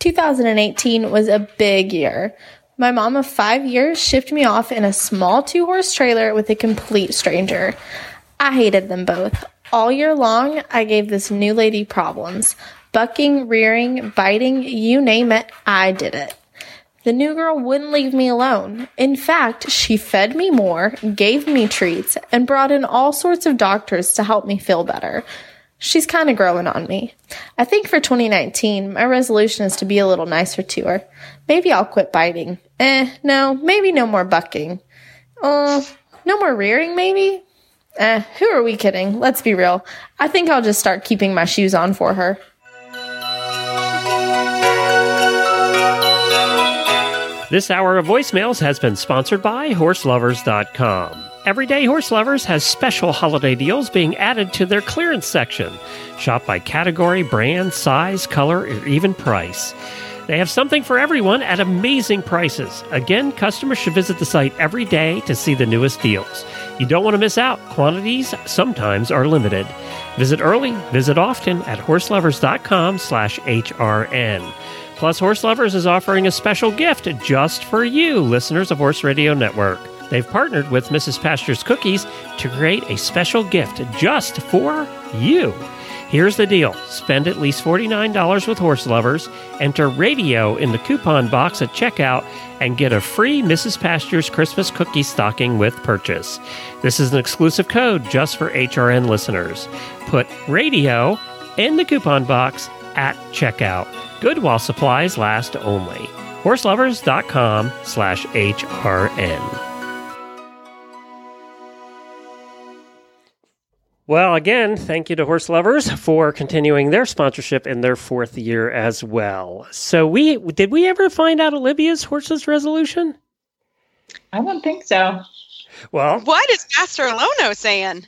2018 was a big year. My mom of five years shipped me off in a small two horse trailer with a complete stranger. I hated them both. All year long, I gave this new lady problems. Bucking, rearing, biting, you name it, I did it. The new girl wouldn't leave me alone. In fact, she fed me more, gave me treats, and brought in all sorts of doctors to help me feel better. She's kind of growing on me. I think for 2019, my resolution is to be a little nicer to her. Maybe I'll quit biting. Eh, no, maybe no more bucking. Uh, no more rearing, maybe? Eh, who are we kidding? Let's be real. I think I'll just start keeping my shoes on for her. This hour of voicemails has been sponsored by Horseloverz.com. Everyday Horse Lovers has special holiday deals being added to their clearance section. Shop by category, brand, size, color, or even price. They have something for everyone at amazing prices. Again, customers should visit the site every day to see the newest deals. You don't want to miss out. Quantities sometimes are limited. Visit early, visit often at horseloverz.com slash HRN. Plus, Horse Lovers is offering a special gift just for you, listeners of Horse Radio Network. They've partnered with Mrs. Pasture's Cookies to create a special gift just for you. Here's the deal spend at least $49 with Horse Lovers, enter radio in the coupon box at checkout, and get a free Mrs. Pasture's Christmas cookie stocking with purchase. This is an exclusive code just for HRN listeners. Put radio in the coupon box at checkout. Good while supplies last only. Horseloverz.com slash HRN. Well, again, thank you to Horse Lovers for continuing their sponsorship in their fourth year as well. So, we did we ever find out Olivia's horses resolution? I don't think so. Well, what is Master Lono saying?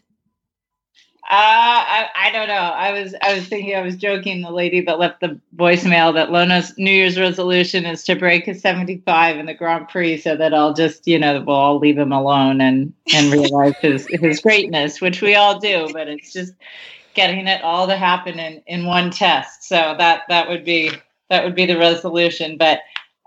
Uh, I, I don't know. I was I was thinking I was joking. The lady that left the voicemail that Lona's New Year's resolution is to break his seventy five in the Grand Prix, so that I'll just you know we'll all leave him alone and and realize his his greatness, which we all do. But it's just getting it all to happen in in one test. So that that would be that would be the resolution. But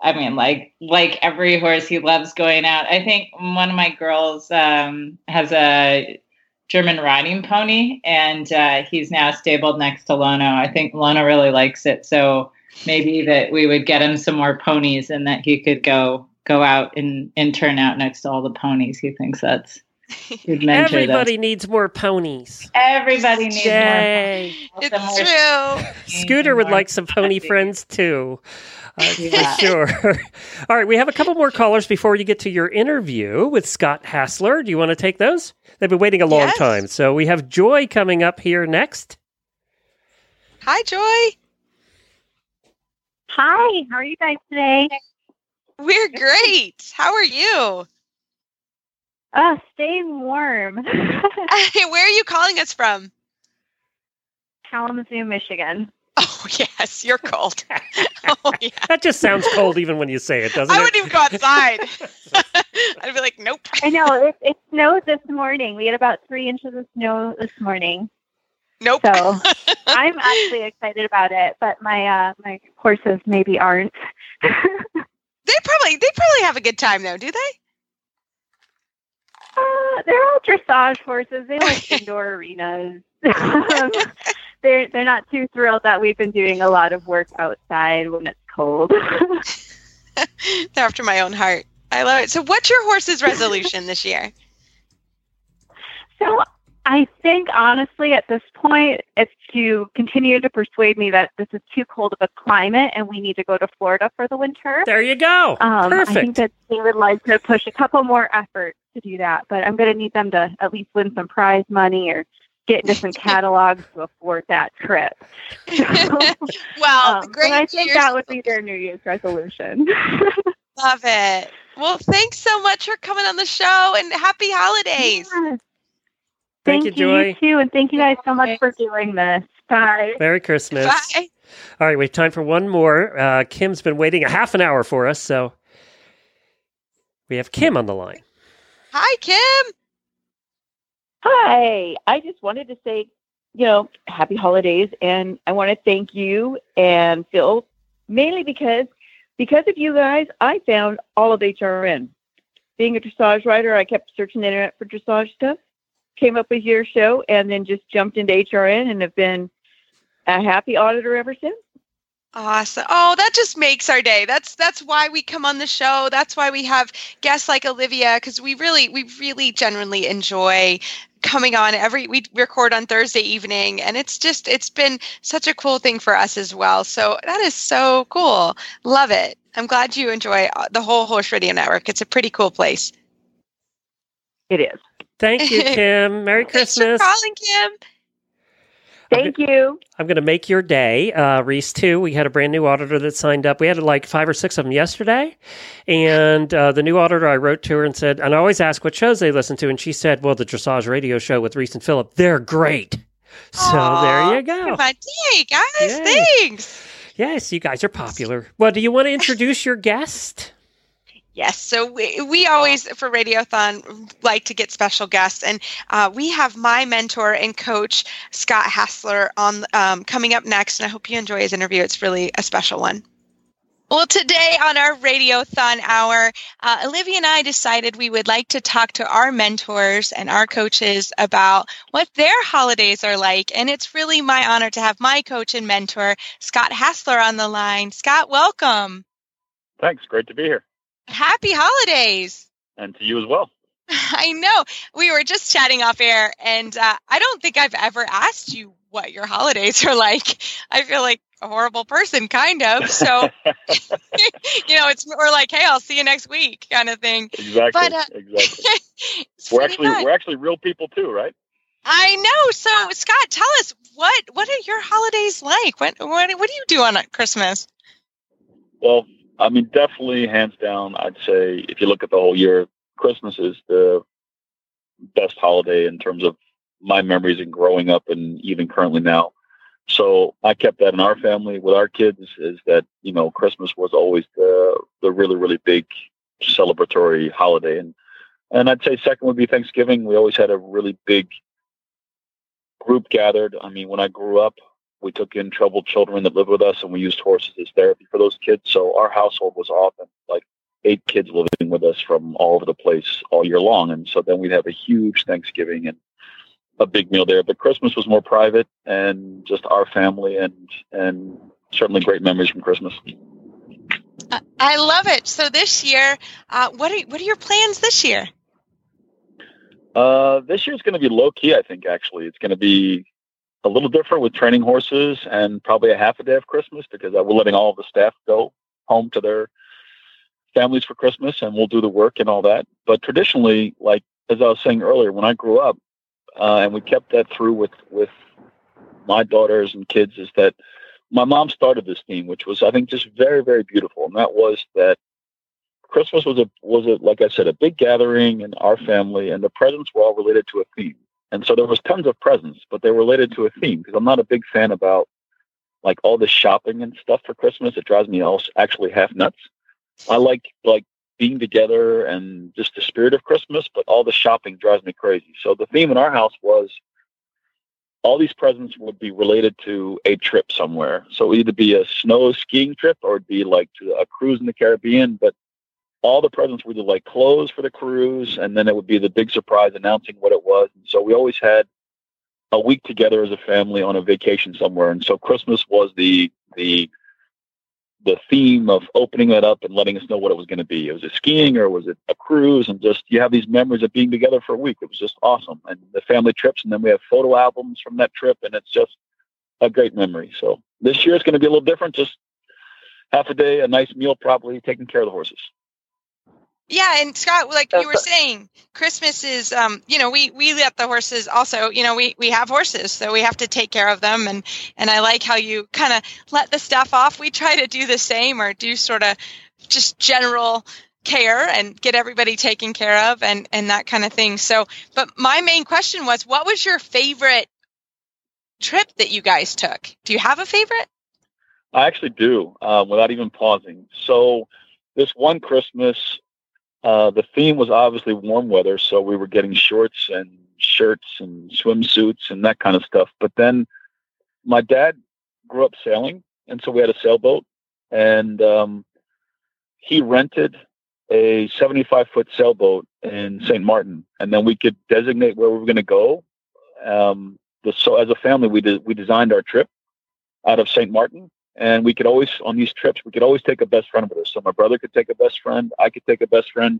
I mean, like like every horse, he loves going out. I think one of my girls um, has a German riding pony, and uh, he's now stabled next to Lono. I think Lono really likes it, so maybe that we would get him some more ponies, and that he could go go out and and turn out next to all the ponies. He thinks that's Everybody needs more ponies. Everybody needs Yay. more. It's true. Scooter would like some pony friends too. Uh, Yeah. For sure. All right, we have a couple more callers before you get to your interview with Scott Hassler. Do you want to take those? They've been waiting a long Yes. time. So we have Joy coming up here next. Hi, Joy. Hi, how are you guys today? We're great. How are you? Uh, staying warm. Where are you calling us from? Kalamazoo, Michigan. Oh yes, you're cold. oh yeah. That just sounds cold even when you say it, doesn't I it? I wouldn't even go outside. I'd be like, nope. I know it, it snowed this morning. We had about three inches of snow this morning. Nope. So I'm actually excited about it, but my uh my horses maybe aren't. They probably they probably have a good time though, do they? Uh, they're all dressage horses. They like indoor arenas. They're they're not too thrilled that we've been doing a lot of work outside when it's cold. They're after my own heart. I love it. So what's your horse's resolution this year? So I think honestly at this point it's to continue to persuade me that this is too cold of a climate and we need to go to Florida for the winter. There you go. Um, I think that they would like to push a couple more efforts to do that, but I'm going to need them to at least win some prize money or get into some catalogs to afford that trip. Well, Um, great. and I think that would be their New Year's resolution. Love it. Well, thanks so much for coming on the show and happy holidays. Thank Thank you, you, too, and thank you guys so much for doing this. Bye. Merry Christmas. Bye. All right, we have time for one more. Uh, Kim's been waiting a half an hour for us, so we have Kim on the line. Hi, Kim. Hi. I just wanted to say, you know, happy holidays and I want to thank you and Phil mainly because because of you guys, I found all of HRN. Being a dressage rider, I kept searching the internet for dressage stuff, came up with your show and then just jumped into HRN and have been a happy auditor ever since. Awesome. Oh, that just makes our day. That's that's why we come on the show. That's why we have guests like Olivia because we really we really genuinely enjoy coming on every we record on Thursday evening and it's just it's been such a cool thing for us as well. So that is so cool. Love it. I'm glad you enjoy uh, the whole Horse Radio Network. It's a pretty cool place. It is. Thank you, Kim. Merry Christmas. Thanks for Christmas. calling, Kim. Thank you. I'm going to make your day. Uh, Reese, too. We had a brand new auditor that signed up. We had like five or six of them yesterday. And uh, the new auditor, I wrote to her and said, and I always ask what shows they listen to. And she said, well, the Dressage Radio Show with Reese and Phillip, they're great. So there you go. On, Hey guys, Yay. thanks. Yes, you guys are popular. Well, do you want to introduce your guest? Yes, so we, we always for Radiothon like to get special guests, and uh, we have my mentor and coach Scott Hassler on um, coming up next, and I hope you enjoy his interview. It's really a special one. Well, today on our Radiothon Hour, uh, Olivia and I decided we would like to talk to our mentors and our coaches about what their holidays are like. And it's really my honor to have my coach and mentor, Scott Hassler, on the line. Scott, welcome. Thanks. Great to be here. Happy holidays. And to you as well. I know. We were just chatting off air, and uh, I don't think I've ever asked you what your holidays are like. I feel like a horrible person, kind of. So, you know, it's we're like, hey, I'll see you next week, kind of thing. Exactly. But, uh, exactly. we're actually fun. we're actually real people too, right? I know. So, Scott, tell us what what are your holidays like? What what what do you do on Christmas? Well, I mean, definitely, hands down, I'd say if you look at the whole year, Christmas is the best holiday in terms of my memories and growing up and even currently now. So I kept that in our family with our kids is that, you know, Christmas was always the the really, really big celebratory holiday. And and I'd say second would be Thanksgiving. We always had a really big group gathered. I mean, when I grew up, we took in troubled children that lived with us and we used horses as therapy for those kids. So our household was often like eight kids living with us from all over the place all year long. And so then we'd have a huge Thanksgiving and a big meal there. But Christmas was more private and just our family and and certainly great memories from Christmas. I love it. So this year, uh, what are what are your plans this year? Uh, this year is going to be low key. I think actually, it's going to be a little different with training horses and probably a half a day of Christmas because we're letting all the staff go home to their families for Christmas and we'll do the work and all that. But traditionally, like as I was saying earlier, when I grew up, uh, and we kept that through with with my daughters and kids, is that my mom started this theme, which was I think just very very beautiful, and that was that Christmas was a was a like I said a big gathering in our family, and the presents were all related to a theme. And so there was tons of presents, but they were related to a theme because I'm not a big fan about like all the shopping and stuff for Christmas. It drives me else actually half nuts. I like like being together and just the spirit of Christmas, but all the shopping drives me crazy. So the theme in our house was all these presents would be related to a trip somewhere. So it would either be a snow skiing trip or it'd be like to a cruise in the Caribbean, but all the presents were like clothes for the cruise and then it would be the big surprise announcing what it was. And so we always had a week together as a family on a vacation somewhere. And so Christmas was the the the theme of opening that up and letting us know what it was going to be. Was it skiing or was it a cruise? And just you have these memories of being together for a week. It was just awesome. And the family trips, and then we have photo albums from that trip, and it's just a great memory. So this year is going to be a little different. Just half a day, a nice meal, probably taking care of the horses. Yeah, and Scott, like you were saying, Christmas is, um, you know, we we let the horses also, you know, we we have horses, so we have to take care of them, and and I like how you kind of let the stuff off. We try to do the same, or do sort of just general care and get everybody taken care of, and and that kind of thing. So, but my main question was, what was your favorite trip that you guys took? Do you have a favorite? I actually do, uh, without even pausing. So this one Christmas, uh, the theme was obviously warm weather, so we were getting shorts and shirts and swimsuits and that kind of stuff. But then my dad grew up sailing, and so we had a sailboat, and um, he rented a 75 foot sailboat in St. Martin, and then we could designate where we were going to go. Um, so as a family, we did, we designed our trip out of St. Martin, and we could always on these trips we could always take a best friend with us. So my brother could take a best friend i could take a best friend.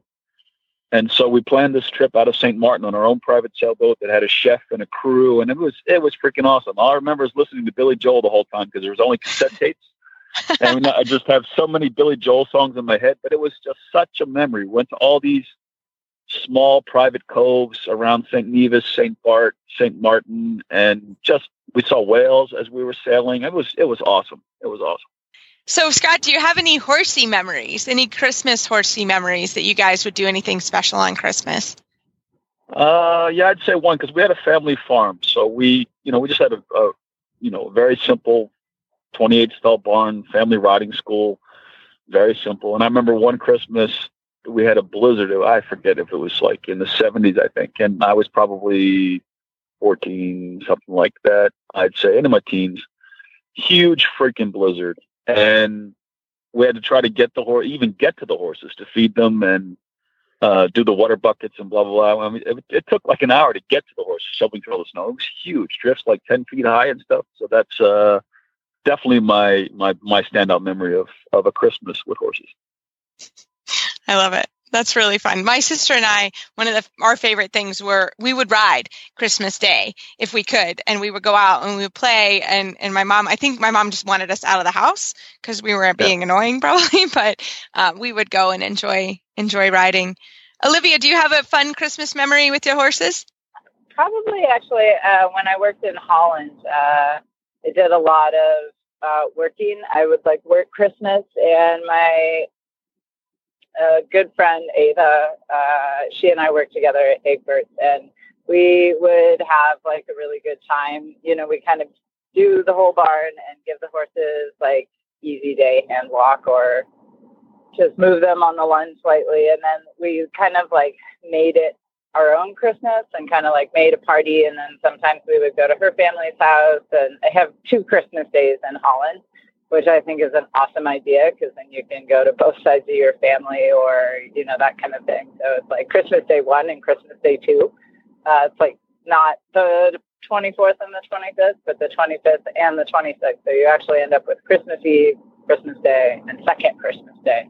And so we planned this trip out of st martin on our own private sailboat that had a chef and a crew and it was it was freaking awesome. All i remember is listening to billy joel the whole time because there was only cassette tapes. And i just have so many billy joel songs in my head but it was just such a memory. We went to all these small private coves around st nevis st bart st martin and just we saw whales as we were sailing. It was it was awesome. It was awesome. So Scott, do you have any horsey memories? Any Christmas horsey memories that you guys would do anything special on Christmas? Uh, yeah, I'd say one because we had a family farm, so we you know we just had a, a you know very simple 28 stall barn, family riding school, very simple. And I remember one Christmas we had a blizzard. I forget if it was like in the 70s, I think, and I was probably 14, something like that, I'd say, into my teens. Huge freaking blizzard. And we had to try to get the horse, even get to the horses to feed them and uh, do the water buckets and blah blah blah. I mean, it, it, took like an hour to get to the horses, shoveling through all the snow. It was huge, drifts like ten feet high and stuff. So that's uh, definitely my my my standout memory of of a Christmas with horses. I love it. That's really fun. My sister and I, one of the, our favorite things were we would ride Christmas Day if we could, and we would go out and we would play. And and my mom, I think my mom just wanted us out of the house because we were being yeah. annoying, probably. But uh, we would go and enjoy enjoy riding. Olivia, do you have a fun Christmas memory with your horses? Probably, actually, uh, when I worked in Holland, uh, I did a lot of uh, working. I would like work Christmas, and my a good friend, Ava, uh, she and I worked together at Egbert's, and we would have like a really good time. You know, we kind of do the whole barn and give the horses like easy day hand walk or just move them on the lawn slightly. And then we kind of like made it our own Christmas and kind of like made a party. And then sometimes we would go to her family's house. And I have two Christmas days in Holland which I think is an awesome idea because then you can go to both sides of your family or, you know, that kind of thing. So it's like Christmas Day 1 and Christmas Day 2. Uh, it's like not the 24th and the 25th, but the 25th and the 26th. So you actually end up with Christmas Eve, Christmas Day, and second Christmas Day.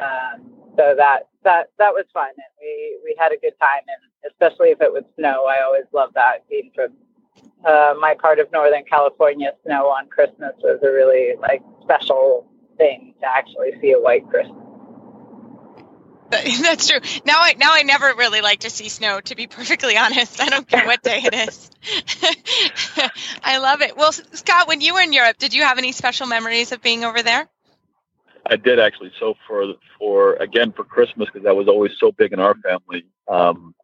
Um, so that that that was fun, and we we had a good time, and especially if it would snow, I always love that being from uh, my part of Northern California, snow on Christmas was a really like special thing to actually see a white Christmas. That's true. Now I now I never really like to see snow. To be perfectly honest, I don't care what day it is. I love it. Well, Scott, when you were in Europe, did you have any special memories of being over there? I did actually. So for for again for Christmas because that was always so big in our family. Um,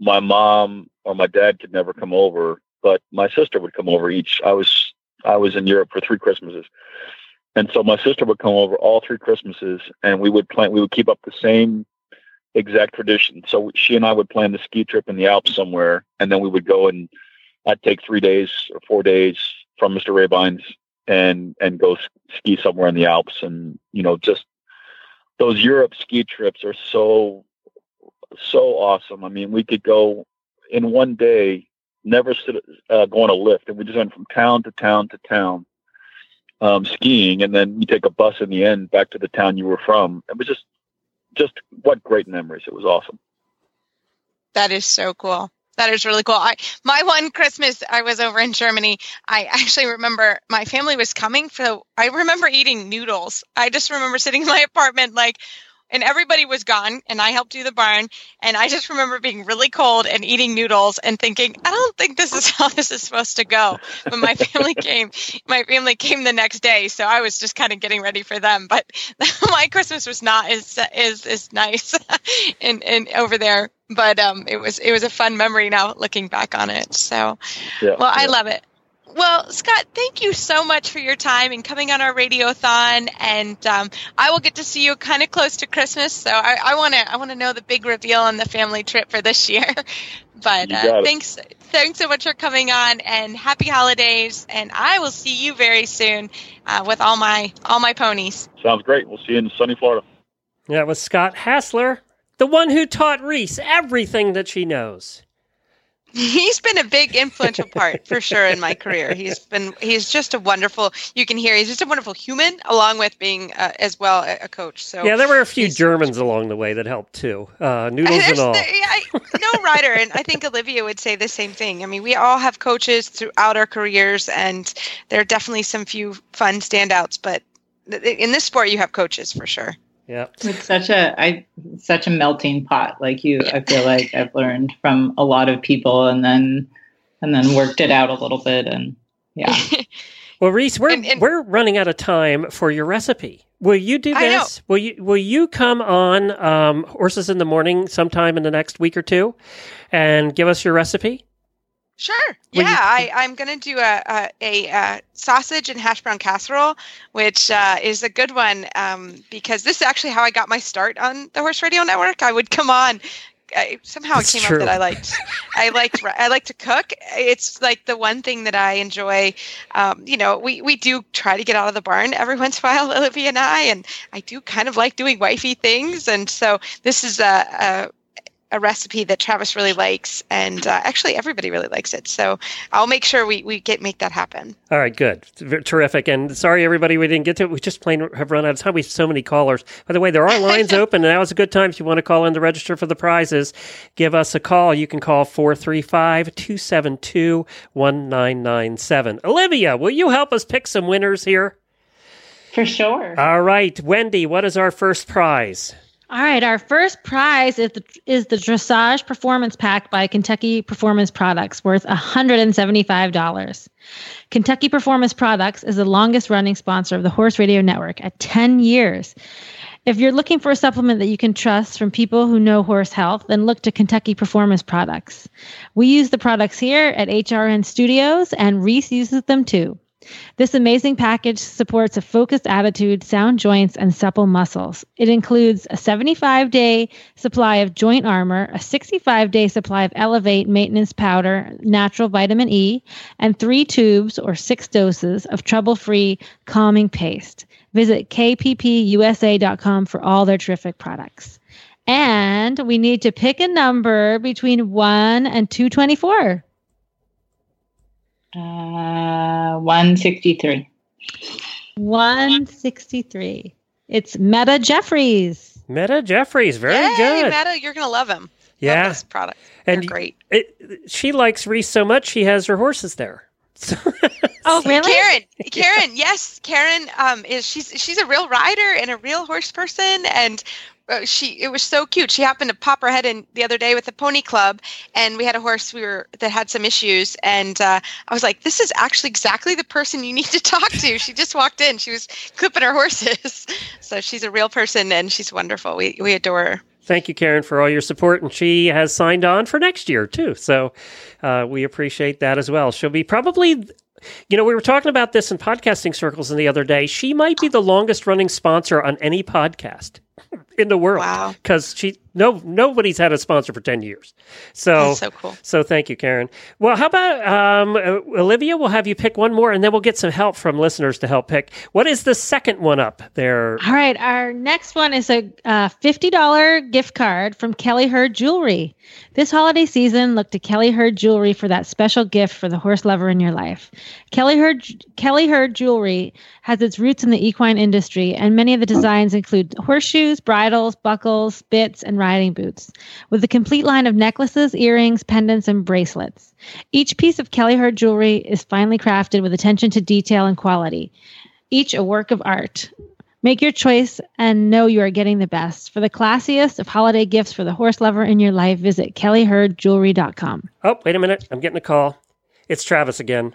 my mom or my dad could never come over, but my sister would come over each. I was I was in Europe for three Christmases, and so my sister would come over all three Christmases, and we would plan. We would keep up the same exact tradition. So she and I would plan the ski trip in the Alps somewhere, and then we would go and I'd take three days or four days from Mr. Rehbein's and and go ski somewhere in the Alps, and you know just those Europe ski trips are so so awesome. I mean, we could go in one day never uh, go on a lift, and we just went from town to town to town um, skiing, and then you take a bus in the end back to the town you were from. It was just, just what great memories! It was awesome. That is so cool. That is really cool. I my one Christmas I was over in Germany. I actually remember my family was coming, so I remember eating noodles. I just remember sitting in my apartment like and everybody was gone and I helped do the barn and I just remember being really cold and eating noodles and thinking I don't think this is how this is supposed to go. But my family came my family came the next day so I was just kind of getting ready for them but my Christmas was not as as, as nice and and over there but um it was it was a fun memory now looking back on it so yeah, well I love it well, Scott, thank you so much for your time and coming on our radiothon. And um, I will get to see you kind of close to Christmas, so I want to I want to know the big reveal on the family trip for this year. but uh, thanks thanks so much for coming on, and happy holidays. And I will see you very soon uh, with all my all my ponies. Sounds great. We'll see you in sunny Florida. That was Scott Hassler, the one who taught Reese everything that she knows he's been a big influential part for sure in my career. He's been he's just a wonderful. You can hear he's just a wonderful human, along with being uh, as well a, a, coach. So yeah, there were a few Germans along the way that helped too. Uh, noodles and all. Yeah, no rider, and I think Olivia would say the same thing. I mean, we all have coaches throughout our careers, and there are definitely some few fun standouts. But in this sport, you have coaches for sure. Yeah. It's such a I such a melting pot. Like you I feel like I've learned from a lot of people and then and then worked it out a little bit and yeah. well, Reese, we're and, and, we're running out of time for your recipe. Will you do this? Will you will you come on um, Horses in the Morning sometime in the next week or two and give us your recipe? Sure. yeah, you- I, I'm going to do a, a, a, a, sausage and hash brown casserole, which uh, is a good one um, because this is actually how I got my start on the Horse Radio Network. I would come on I somehow it came true. up that I liked. I liked. I like to cook. It's like the one thing that I enjoy. Um, you know, we we do try to get out of the barn every once in a while, Olivia and I, and I do kind of like doing wifey things. And so this is a. a a recipe that Travis really likes, and uh, actually everybody really likes it. So I'll make sure we, we get make that happen. All right, good, terrific. And sorry, everybody, we didn't get to it. We just plain have run out of time. We have so many callers. By the way, there are lines open, and now is a good time if you want to call in to register for the prizes. Give us a call. You can call 435 272 1997. Olivia, will you help us pick some winners here? For sure. All right, Wendy, what is our first prize? All right, our first prize is the, is the Dressage Performance Pack by Kentucky Performance Products, worth $175. Kentucky Performance Products is the longest running sponsor of the Horse Radio Network at 10 years. If you're looking for a supplement that you can trust from people who know horse health, then look to Kentucky Performance Products. We use the products here at HRN Studios, and Reese uses them too. This amazing package supports a focused attitude, sound joints, and supple muscles. It includes a 75 day supply of joint armor, a 65 day supply of Elevate maintenance powder, natural vitamin E, and three tubes or six doses of trouble free calming paste. Visit kppusa.com for all their terrific products. And we need to pick a number between 1 and 224. Uh, 163. 163. It's Meta Jeffries. Meta Jeffries, very Yay, good. Meta, you're gonna love him. yeah, This product. and great. It, she likes Reese so much she has her horses there. Oh, really? Karen, Karen, yes, Karen um, is she's she's a real rider and a real horse person, and she it was so cute. She happened to pop her head in the other day with the pony club, and we had a horse we were that had some issues, and uh, I was like, this is actually exactly the person you need to talk to. She just walked in, she was clipping her horses, so she's a real person and she's wonderful. We we adore her. Thank you, Karen, for all your support. And she has signed on for next year, too. So uh, we appreciate that as well. She'll be probably, you know, we were talking about this in podcasting circles the other day. She might be the longest running sponsor on any podcast in the world. Wow. Because she, no, nobody's had a sponsor for 10 years. So, That's so cool. So thank you, Karen. Well, how about um, uh, Olivia? We'll have you pick one more and then we'll get some help from listeners to help pick. What is the second one up there? All right, our next one is a uh, $50 gift card from Kelly Herd Jewelry. This holiday season, look to Kelly Herd Jewelry for that special gift for the horse lover in your life. Kelly Herd, Kelly Herd Jewelry has its roots in the equine industry, and many of the designs include horseshoes, bridles, buckles, bits, and riding boots, with a complete line of necklaces, earrings, pendants, and bracelets. Each piece of Kelly Herd jewelry is finely crafted with attention to detail and quality, each a work of art. Make your choice and know you are getting the best. For the classiest of holiday gifts for the horse lover in your life, visit kellyherdjewelry.com. Oh, wait a minute. I'm getting a call. It's Travis again.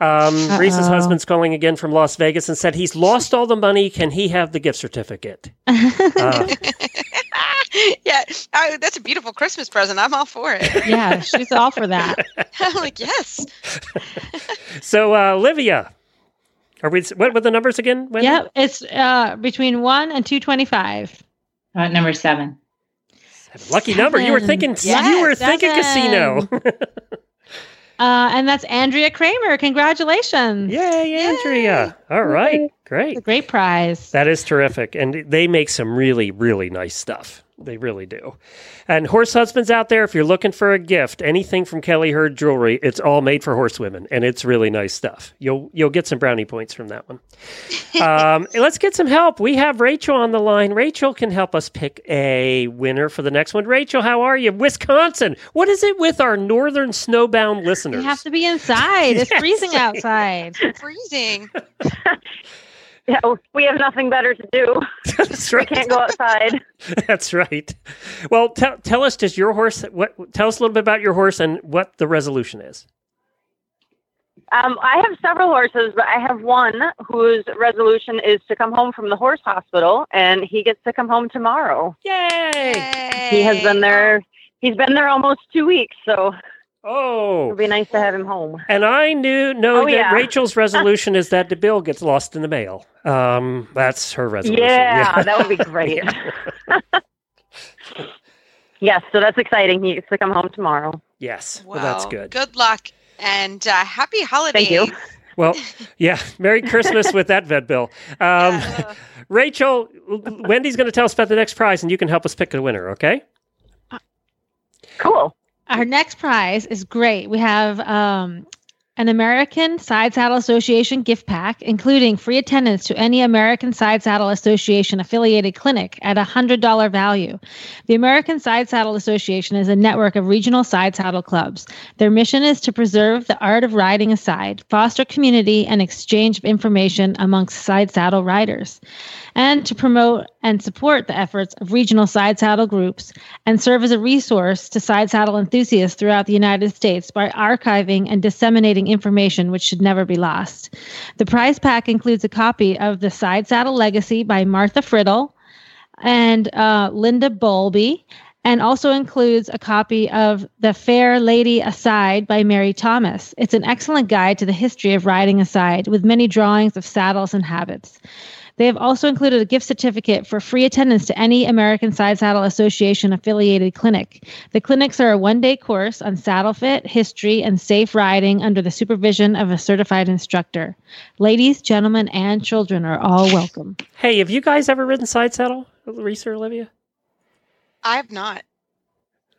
Um, Reese's husband's calling again from Las Vegas and said he's lost all the money. Can he have the gift certificate? Uh, yeah, I, that's a beautiful Christmas present. I'm all for it. Yeah, she's all for that. I'm like, yes. so, uh, Olivia, are we? What were the numbers again? Wendy? Yep, it's uh, between 1 and 225. Uh, number seven. Lucky number. You were Seven. thinking. you Yes, were thinking casino. Uh, and that's Andrea Kramer. Congratulations. Yay, Andrea. All right, great. A great prize. That is terrific. And they make some really, really nice stuff. They really do. And horse husbands out there, if you're looking for a gift, anything from Kelly Herd Jewelry, it's all made for horsewomen, and it's really nice stuff. You'll you'll get some brownie points from that one. um, let's get some help. We have Rachel on the line. Rachel can help us pick a winner for the next one. Rachel, how are you? Wisconsin. What is it with our northern snowbound listeners? You have to be inside. It's Yes. freezing outside. Freezing. Yeah, we have nothing better to do. That's We can't go outside. That's right. Well, tell tell us, does your horse? What? Tell us a little bit about your horse and what the resolution is. Um, I have several horses, but I have one whose resolution is to come home from the horse hospital, and he gets to come home tomorrow. Yay! He has been there. He's been there almost two weeks, so oh, it'd be nice to have him home. And I knew know Oh, that yeah. Rachel's resolution is that the bill gets lost in the mail. Um, that's her resolution. Yeah, that would be great. Yes, so that's exciting. He gets to come home tomorrow. Yes, Well, well, that's good. Good luck and uh, happy holidays. you. Well, yeah. Merry Christmas with that vet bill. Um, Rachel, Wendy's going to tell us about the next prize, and you can help us pick a winner. Okay? Cool. Our next prize is great. We have um, an American Side Saddle Association gift pack, including free attendance to any American Side Saddle Association affiliated clinic at a $100 value. The American Side Saddle Association is a network of regional side saddle clubs. Their mission is to preserve the art of riding aside, foster community, and exchange of information amongst side saddle riders, and to promote and support the efforts of regional side saddle groups and serve as a resource to side saddle enthusiasts throughout the United States by archiving and disseminating information which should never be lost. The prize pack includes a copy of The Side Saddle Legacy by Martha Friddle and uh, Linda Bowlby, and also includes a copy of The Fair Lady Aside by Mary Thomas. It's an excellent guide to the history of riding aside with many drawings of saddles and habits. They have also included a gift certificate for free attendance to any American Side Saddle Association affiliated clinic. The clinics are a one day course on saddle fit, history, and safe riding under the supervision of a certified instructor. Ladies, gentlemen, and children are all welcome. Hey, have you guys ever ridden side saddle, Reese or Olivia? I have not.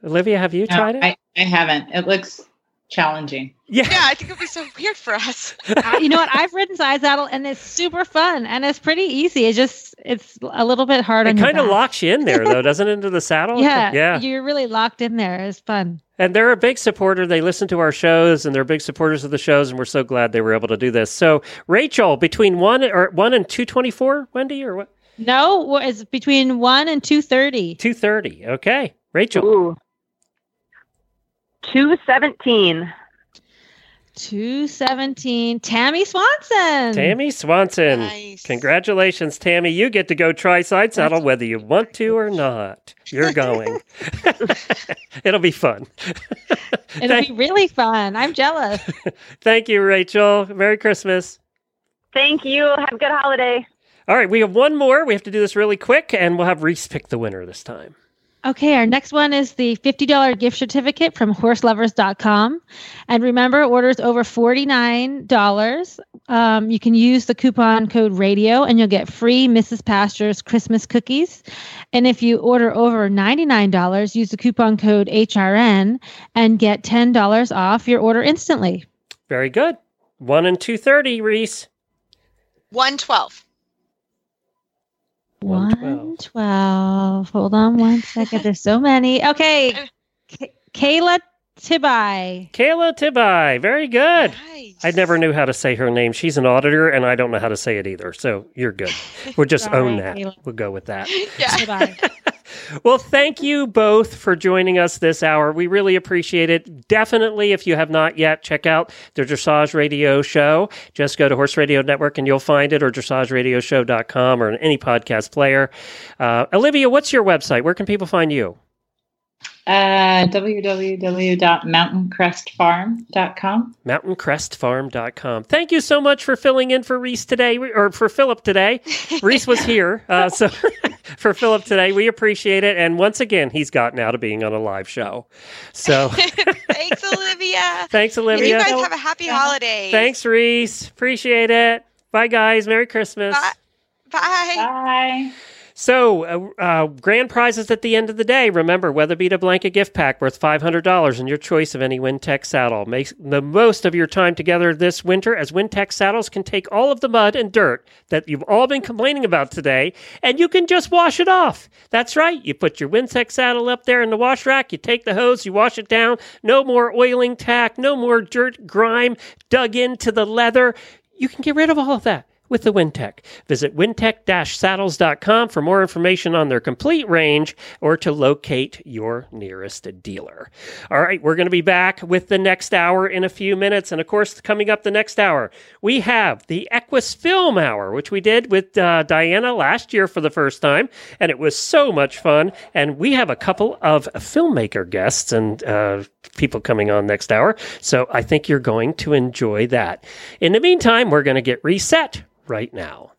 Olivia, have you No, tried it? I, I haven't. It looks challenging. Yeah. Yeah, I think it'd be so weird for us. Uh, you know what? I've ridden side saddle and it's super fun and it's pretty easy. It just, it's a little bit hard It on your kind of locks you in there, though, doesn't it, into the saddle? Yeah, Yeah. You're really locked in there. It's fun. And they're a big supporter. They listen to our shows, and they're big supporters of the shows. And we're so glad they were able to do this. So, Rachel, between one or one and two twenty four, Wendy, or what? No, it's between one and two thirty. Two thirty. Okay, Rachel. Ooh. 217. Two seventeen. Tammy Swanson. Tammy Swanson. Congratulations, Tammy. You get to go try side saddle whether you want to or not. You're going. It'll be fun. It'll be really fun. I'm jealous. Thank you, Rachel. Merry Christmas. Thank you. Have a good holiday. All right, we have one more. We have to do this really quick, and we'll have Reese pick the winner this time. Okay, our next one is the $50 gift certificate from horseloverz.com. And remember, orders over $49, um, you can use the coupon code radio and you'll get free Mrs. Pasture's Christmas cookies. And if you order over $99, use the coupon code HRN and get $10 off your order instantly. Very good. One and two thirty, Reese. 112. 112. Hold on one second. There's so many. Okay. Kayla Tibai. Kayla Tibai. Very good. I never knew how to say her name. She's an auditor, and I don't know how to say it either. So you're good. We'll just Sorry, own that. Kayla. We'll go with that. Tibai. Well, thank you both for joining us this hour. We really appreciate it. Definitely, if you have not yet, check out the Dressage Radio Show. Just go to Horse Radio Network and you'll find it, or dressageradioshow.com or in any podcast player. Uh, Olivia, what's your website? Where can people find you? Uh, www.mountaincrestfarm.com. MountainCrestFarm.com. Thank you so much for filling in for Reese today, or for Philip today. Reese was here, uh, so for Philip today, we appreciate it. And once again, he's gotten out of being on a live show. So Thanks, Olivia. thanks, And Olivia. you guys have a happy holiday. Thanks, Reese. Appreciate it. Bye, guys. Merry Christmas. Bye. Bye. So, uh, uh, grand prizes at the end of the day. Remember, Weatherbeeta blanket gift pack worth $500 and your choice of any Wintec saddle. Make the most of your time together this winter as Wintec saddles can take all of the mud and dirt that you've all been complaining about today and you can just wash it off. That's right. You put your Wintec saddle up there in the wash rack, you take the hose, you wash it down. No more oiling tack, no more dirt, grime dug into the leather. You can get rid of all of that with the Wintec. Visit wintec-saddles.com for more information on their complete range or to locate your nearest dealer. All right, we're going to be back with the next hour in a few minutes. And of course, coming up the next hour, we have the Equus Film Hour, which we did with uh, Diana last year for the first time. And it was so much fun. And we have a couple of filmmaker guests and uh, people coming on next hour. So I think you're going to enjoy that. In the meantime, we're going to get reset right now.